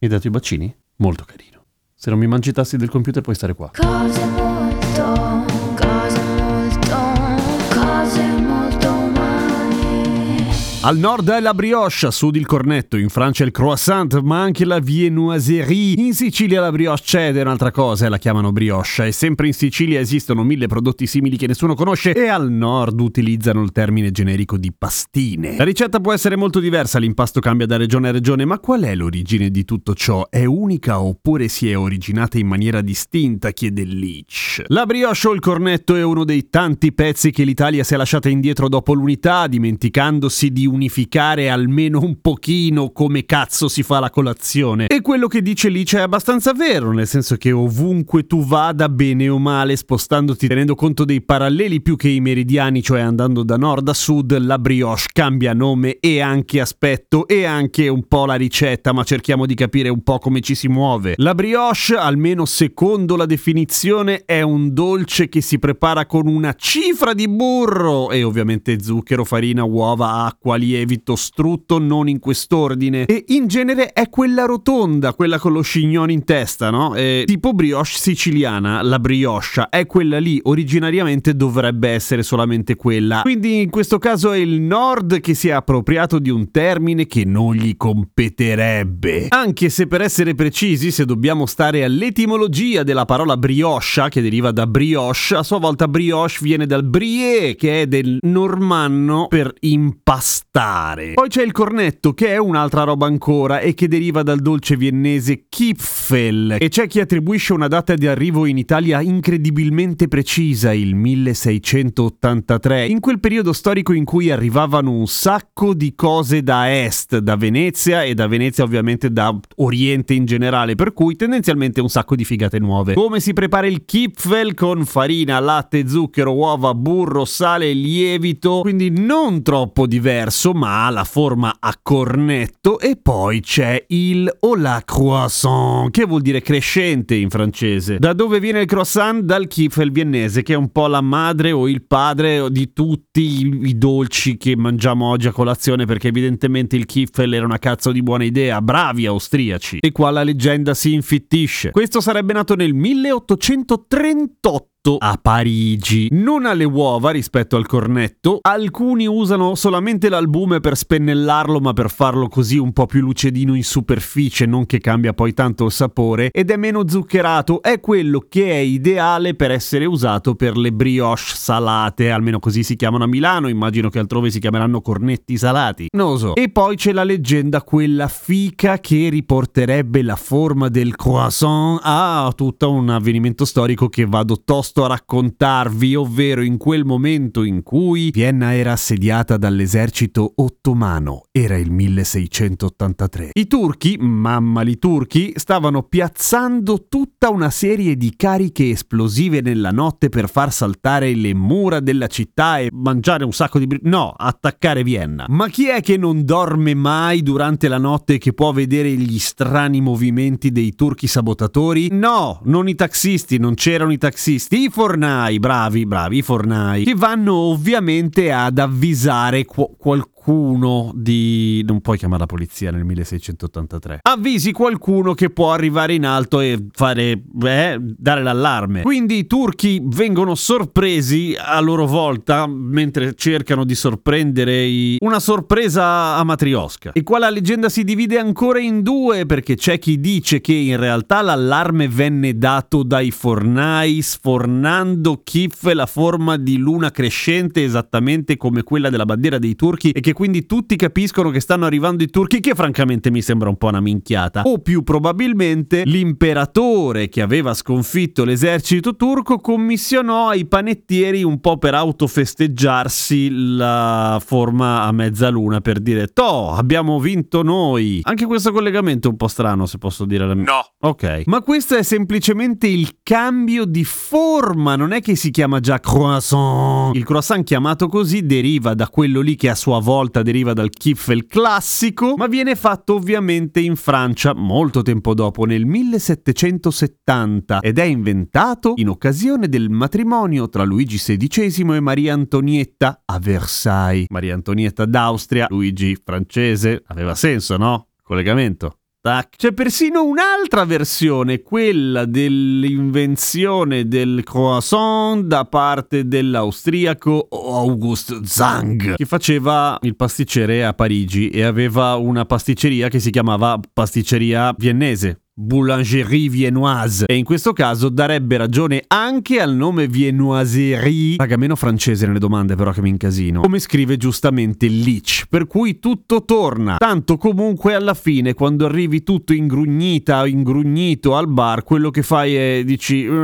Mi hai dato i bacini? Molto carino. Se non mi mangi i tasti del computer puoi stare qua. Cose molto, Al nord è la brioche, a sud il cornetto, in Francia il croissant, ma anche la viennoiserie. In Sicilia la brioche c'è ed è un'altra cosa e la chiamano brioche. E sempre in Sicilia esistono mille prodotti simili che nessuno conosce e al nord utilizzano il termine generico di pastine. La ricetta può essere molto diversa, l'impasto cambia da regione a regione, ma qual è l'origine di tutto ciò? È unica oppure si è originata in maniera distinta? chiede Leach. La brioche o il cornetto è uno dei tanti pezzi che l'Italia si è lasciata indietro dopo l'unità, dimenticandosi di unificare almeno un pochino come cazzo si fa la colazione. E quello che dice Leach è abbastanza vero, nel senso che ovunque tu vada, bene o male, spostandoti tenendo conto dei paralleli più che i meridiani, cioè andando da nord a sud, la brioche cambia nome e anche aspetto e anche un po' la ricetta, ma cerchiamo di capire un po' come ci si muove. La brioche, almeno secondo la definizione, è un dolce che si prepara con una cifra di burro e ovviamente zucchero, farina, uova, acqua, lievito, strutto, non in quest'ordine. E in genere è quella rotonda, quella con lo scignone in testa, no? E tipo brioche siciliana, la brioche è quella lì, originariamente dovrebbe essere solamente quella. Quindi in questo caso è il nord che si è appropriato di un termine che non gli competerebbe. Anche se per essere precisi, se dobbiamo stare all'etimologia della parola brioche, che deriva da brioche, a sua volta brioche viene dal brie, che è del normanno per impastare. Poi c'è il cornetto, che è un'altra roba ancora e che deriva dal dolce viennese Kipfel. E c'è chi attribuisce una data di arrivo in Italia incredibilmente precisa, il 1683, in quel periodo storico in cui arrivavano un sacco di cose da est, da Venezia e da Venezia ovviamente da Oriente in generale, per cui tendenzialmente un sacco di figate nuove. Come si prepara il Kipfel con farina, latte, zucchero, uova, burro, sale lievito, quindi non troppo diverso, ma ha la forma a cornetto e poi c'è il o la croissant, che vuol dire crescente in francese. Da dove viene il croissant? Dal Kipfel viennese, che è un po' la madre o il padre di tutti i, i dolci che mangiamo oggi a colazione, perché evidentemente il Kipfel era una cazzo di buona idea. Bravi austriaci! E qua la leggenda si infittisce. Questo sarebbe nato nel 1838 a Parigi. Non ha le uova rispetto al cornetto, alcuni usano solamente l'albume per spennellarlo, ma per farlo così un po' più lucidino in superficie, non che cambia poi tanto il sapore, ed è meno zuccherato, è quello che è ideale per essere usato per le brioche salate, almeno così si chiamano a Milano, immagino che altrove si chiameranno cornetti salati. Non so. E poi c'è la leggenda quella fica che riporterebbe la forma del croissant a tutto un avvenimento storico che vado tosto a raccontarvi, ovvero in quel momento in cui Vienna era assediata dall'esercito ottomano, era il 1683. I turchi, mamma li turchi, stavano piazzando tutta una serie di cariche esplosive nella notte per far saltare le mura della città e mangiare un sacco di... Bri- no, attaccare Vienna. Ma chi è che non dorme mai durante la notte e che può vedere gli strani movimenti dei turchi sabotatori? No, non i taxisti, non c'erano i taxisti, i fornai, bravi, bravi, i fornai, che vanno ovviamente ad avvisare qu- qualcuno di... non puoi chiamare la polizia nel 1683. Avvisi qualcuno che può arrivare in alto e fare... eh, dare l'allarme. Quindi i turchi vengono sorpresi a loro volta mentre cercano di sorprendere i... una sorpresa a matriosca. E qua la leggenda si divide ancora in due perché c'è chi dice che in realtà l'allarme venne dato dai fornai sfornando Kif la forma di luna crescente esattamente come quella della bandiera dei turchi e che quindi tutti capiscono che stanno arrivando i turchi, che francamente mi sembra un po' una minchiata. O più probabilmente l'imperatore che aveva sconfitto l'esercito turco commissionò ai panettieri un po' per autofesteggiarsi la forma a mezzaluna per dire Toh, abbiamo vinto noi. Anche questo collegamento è un po' strano, se posso dire la mia. No. Ok. Ma questo è semplicemente il cambio di forma, non è che si chiama già croissant. Il croissant chiamato così deriva da quello lì che a sua volta deriva dal kiffel classico, ma viene fatto ovviamente in Francia molto tempo dopo, nel 1770, ed è inventato in occasione del matrimonio tra Luigi XVI e Maria Antonietta a Versailles. Maria Antonietta d'Austria, Luigi francese, aveva senso, no? Collegamento. Tac. C'è persino un'altra versione, quella dell'invenzione del croissant da parte dell'austriaco August Zang, che faceva il pasticcere a Parigi e aveva una pasticceria che si chiamava pasticceria viennese. Boulangerie viennoise. E in questo caso darebbe ragione anche al nome viennoiserie. Raga meno francese nelle domande però che mi incasino. Come scrive giustamente Leach per cui tutto torna. Tanto comunque alla fine quando arrivi tutto ingrugnita ingrugnito al bar quello che fai è dici "Uh,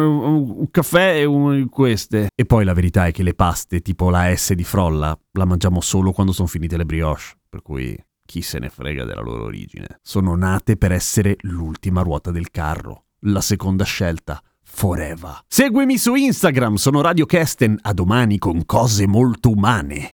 un caffè e una di queste. E poi la verità è che le paste tipo la S di frolla la mangiamo solo quando sono finite le brioche per cui chi se ne frega della loro origine. Sono nate per essere l'ultima ruota del carro, la seconda scelta. Forever. Seguimi su Instagram, sono Radio Kesten, a domani con cose molto umane.